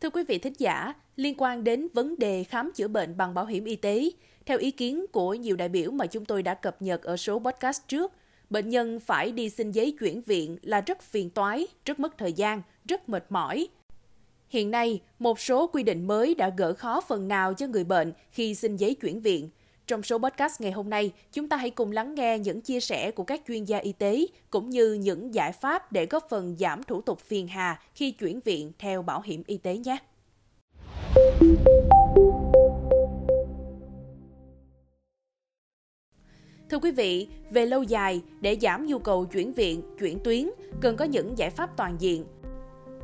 Thưa quý vị thính giả, liên quan đến vấn đề khám chữa bệnh bằng bảo hiểm y tế, theo ý kiến của nhiều đại biểu mà chúng tôi đã cập nhật ở số podcast trước, bệnh nhân phải đi xin giấy chuyển viện là rất phiền toái, rất mất thời gian, rất mệt mỏi. Hiện nay, một số quy định mới đã gỡ khó phần nào cho người bệnh khi xin giấy chuyển viện. Trong số podcast ngày hôm nay, chúng ta hãy cùng lắng nghe những chia sẻ của các chuyên gia y tế cũng như những giải pháp để góp phần giảm thủ tục phiền hà khi chuyển viện theo bảo hiểm y tế nhé. Thưa quý vị, về lâu dài, để giảm nhu cầu chuyển viện, chuyển tuyến, cần có những giải pháp toàn diện.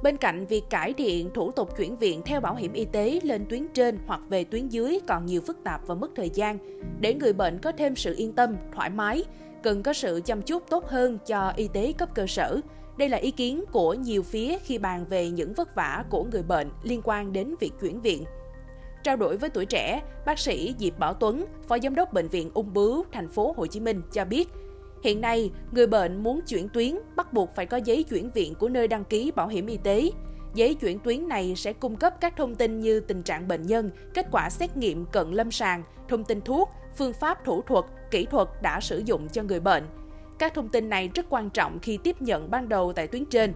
Bên cạnh việc cải thiện thủ tục chuyển viện theo bảo hiểm y tế lên tuyến trên hoặc về tuyến dưới còn nhiều phức tạp và mất thời gian, để người bệnh có thêm sự yên tâm, thoải mái, cần có sự chăm chút tốt hơn cho y tế cấp cơ sở. Đây là ý kiến của nhiều phía khi bàn về những vất vả của người bệnh liên quan đến việc chuyển viện. Trao đổi với tuổi trẻ, bác sĩ Diệp Bảo Tuấn, Phó Giám đốc Bệnh viện Ung bướu, thành phố Hồ Chí Minh cho biết, hiện nay người bệnh muốn chuyển tuyến bắt buộc phải có giấy chuyển viện của nơi đăng ký bảo hiểm y tế. Giấy chuyển tuyến này sẽ cung cấp các thông tin như tình trạng bệnh nhân, kết quả xét nghiệm cận lâm sàng, thông tin thuốc, phương pháp thủ thuật, kỹ thuật đã sử dụng cho người bệnh. Các thông tin này rất quan trọng khi tiếp nhận ban đầu tại tuyến trên.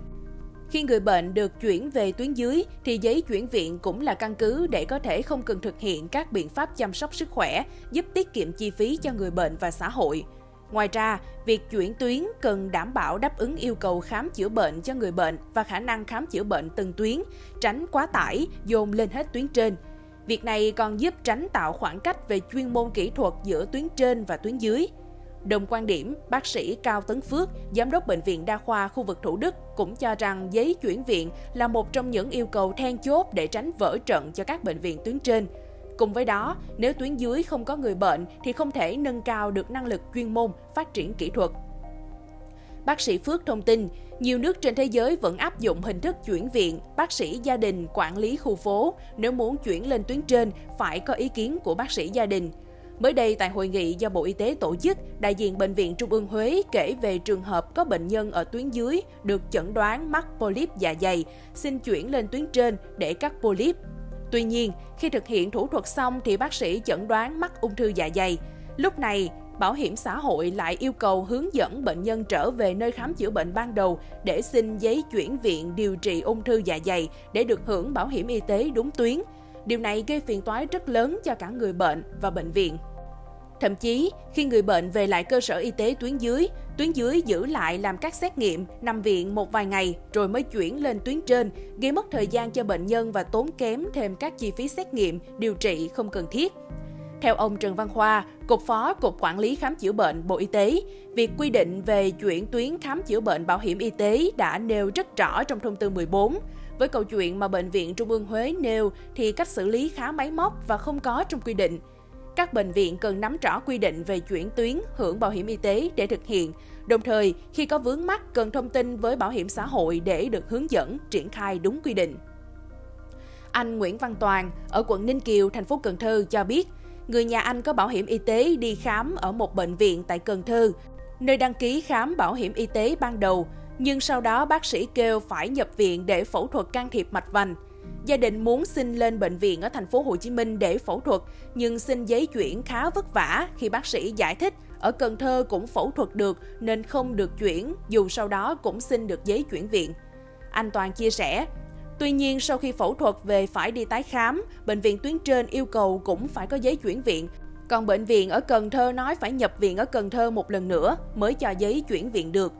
Khi người bệnh được chuyển về tuyến dưới thì giấy chuyển viện cũng là căn cứ để có thể không cần thực hiện các biện pháp chăm sóc sức khỏe, giúp tiết kiệm chi phí cho người bệnh và xã hội. Ngoài ra, việc chuyển tuyến cần đảm bảo đáp ứng yêu cầu khám chữa bệnh cho người bệnh và khả năng khám chữa bệnh từng tuyến, tránh quá tải, dồn lên hết tuyến trên. Việc này còn giúp tránh tạo khoảng cách về chuyên môn kỹ thuật giữa tuyến trên và tuyến dưới. Đồng quan điểm, bác sĩ Cao Tấn Phước, Giám đốc Bệnh viện Đa khoa khu vực Thủ Đức cũng cho rằng giấy chuyển viện là một trong những yêu cầu then chốt để tránh vỡ trận cho các bệnh viện tuyến trên. Cùng với đó, nếu tuyến dưới không có người bệnh thì không thể nâng cao được năng lực chuyên môn, phát triển kỹ thuật. Bác sĩ Phước thông tin, nhiều nước trên thế giới vẫn áp dụng hình thức chuyển viện, bác sĩ gia đình quản lý khu phố. Nếu muốn chuyển lên tuyến trên, phải có ý kiến của bác sĩ gia đình. Mới đây tại hội nghị do Bộ Y tế tổ chức, đại diện Bệnh viện Trung ương Huế kể về trường hợp có bệnh nhân ở tuyến dưới được chẩn đoán mắc polyp dạ dày, xin chuyển lên tuyến trên để cắt polyp. Tuy nhiên, khi thực hiện thủ thuật xong thì bác sĩ chẩn đoán mắc ung thư dạ dày. Lúc này, Bảo hiểm xã hội lại yêu cầu hướng dẫn bệnh nhân trở về nơi khám chữa bệnh ban đầu để xin giấy chuyển viện điều trị ung thư dạ dày để được hưởng bảo hiểm y tế đúng tuyến. Điều này gây phiền toái rất lớn cho cả người bệnh và bệnh viện. Thậm chí, khi người bệnh về lại cơ sở y tế tuyến dưới, tuyến dưới giữ lại làm các xét nghiệm, nằm viện một vài ngày rồi mới chuyển lên tuyến trên, gây mất thời gian cho bệnh nhân và tốn kém thêm các chi phí xét nghiệm, điều trị không cần thiết. Theo ông Trần Văn Khoa, Cục Phó Cục Quản lý Khám chữa bệnh Bộ Y tế, việc quy định về chuyển tuyến khám chữa bệnh bảo hiểm y tế đã nêu rất rõ trong thông tư 14. Với câu chuyện mà Bệnh viện Trung ương Huế nêu thì cách xử lý khá máy móc và không có trong quy định. Các bệnh viện cần nắm rõ quy định về chuyển tuyến hưởng bảo hiểm y tế để thực hiện. Đồng thời, khi có vướng mắc cần thông tin với bảo hiểm xã hội để được hướng dẫn triển khai đúng quy định. Anh Nguyễn Văn Toàn ở quận Ninh Kiều, thành phố Cần Thơ cho biết, người nhà anh có bảo hiểm y tế đi khám ở một bệnh viện tại Cần Thơ, nơi đăng ký khám bảo hiểm y tế ban đầu, nhưng sau đó bác sĩ kêu phải nhập viện để phẫu thuật can thiệp mạch vành. Gia đình muốn xin lên bệnh viện ở thành phố Hồ Chí Minh để phẫu thuật, nhưng xin giấy chuyển khá vất vả khi bác sĩ giải thích ở Cần Thơ cũng phẫu thuật được nên không được chuyển, dù sau đó cũng xin được giấy chuyển viện. Anh Toàn chia sẻ, Tuy nhiên, sau khi phẫu thuật về phải đi tái khám, bệnh viện tuyến trên yêu cầu cũng phải có giấy chuyển viện. Còn bệnh viện ở Cần Thơ nói phải nhập viện ở Cần Thơ một lần nữa mới cho giấy chuyển viện được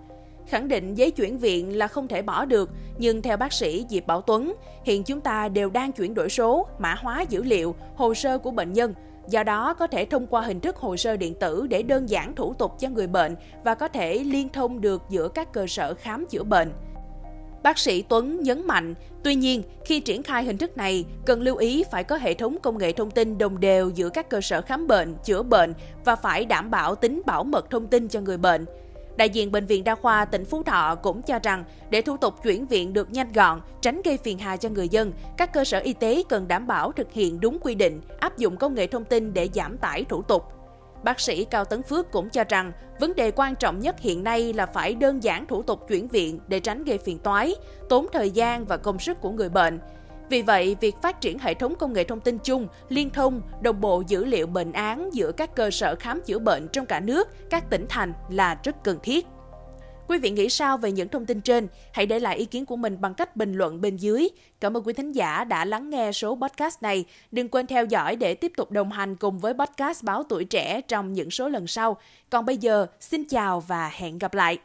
khẳng định giấy chuyển viện là không thể bỏ được, nhưng theo bác sĩ Diệp Bảo Tuấn, hiện chúng ta đều đang chuyển đổi số, mã hóa dữ liệu, hồ sơ của bệnh nhân. Do đó, có thể thông qua hình thức hồ sơ điện tử để đơn giản thủ tục cho người bệnh và có thể liên thông được giữa các cơ sở khám chữa bệnh. Bác sĩ Tuấn nhấn mạnh, tuy nhiên, khi triển khai hình thức này, cần lưu ý phải có hệ thống công nghệ thông tin đồng đều giữa các cơ sở khám bệnh, chữa bệnh và phải đảm bảo tính bảo mật thông tin cho người bệnh. Đại diện Bệnh viện Đa khoa tỉnh Phú Thọ cũng cho rằng để thủ tục chuyển viện được nhanh gọn, tránh gây phiền hà cho người dân, các cơ sở y tế cần đảm bảo thực hiện đúng quy định, áp dụng công nghệ thông tin để giảm tải thủ tục. Bác sĩ Cao Tấn Phước cũng cho rằng vấn đề quan trọng nhất hiện nay là phải đơn giản thủ tục chuyển viện để tránh gây phiền toái, tốn thời gian và công sức của người bệnh. Vì vậy, việc phát triển hệ thống công nghệ thông tin chung, liên thông, đồng bộ dữ liệu bệnh án giữa các cơ sở khám chữa bệnh trong cả nước, các tỉnh thành là rất cần thiết. Quý vị nghĩ sao về những thông tin trên? Hãy để lại ý kiến của mình bằng cách bình luận bên dưới. Cảm ơn quý thính giả đã lắng nghe số podcast này. Đừng quên theo dõi để tiếp tục đồng hành cùng với podcast Báo Tuổi Trẻ trong những số lần sau. Còn bây giờ, xin chào và hẹn gặp lại!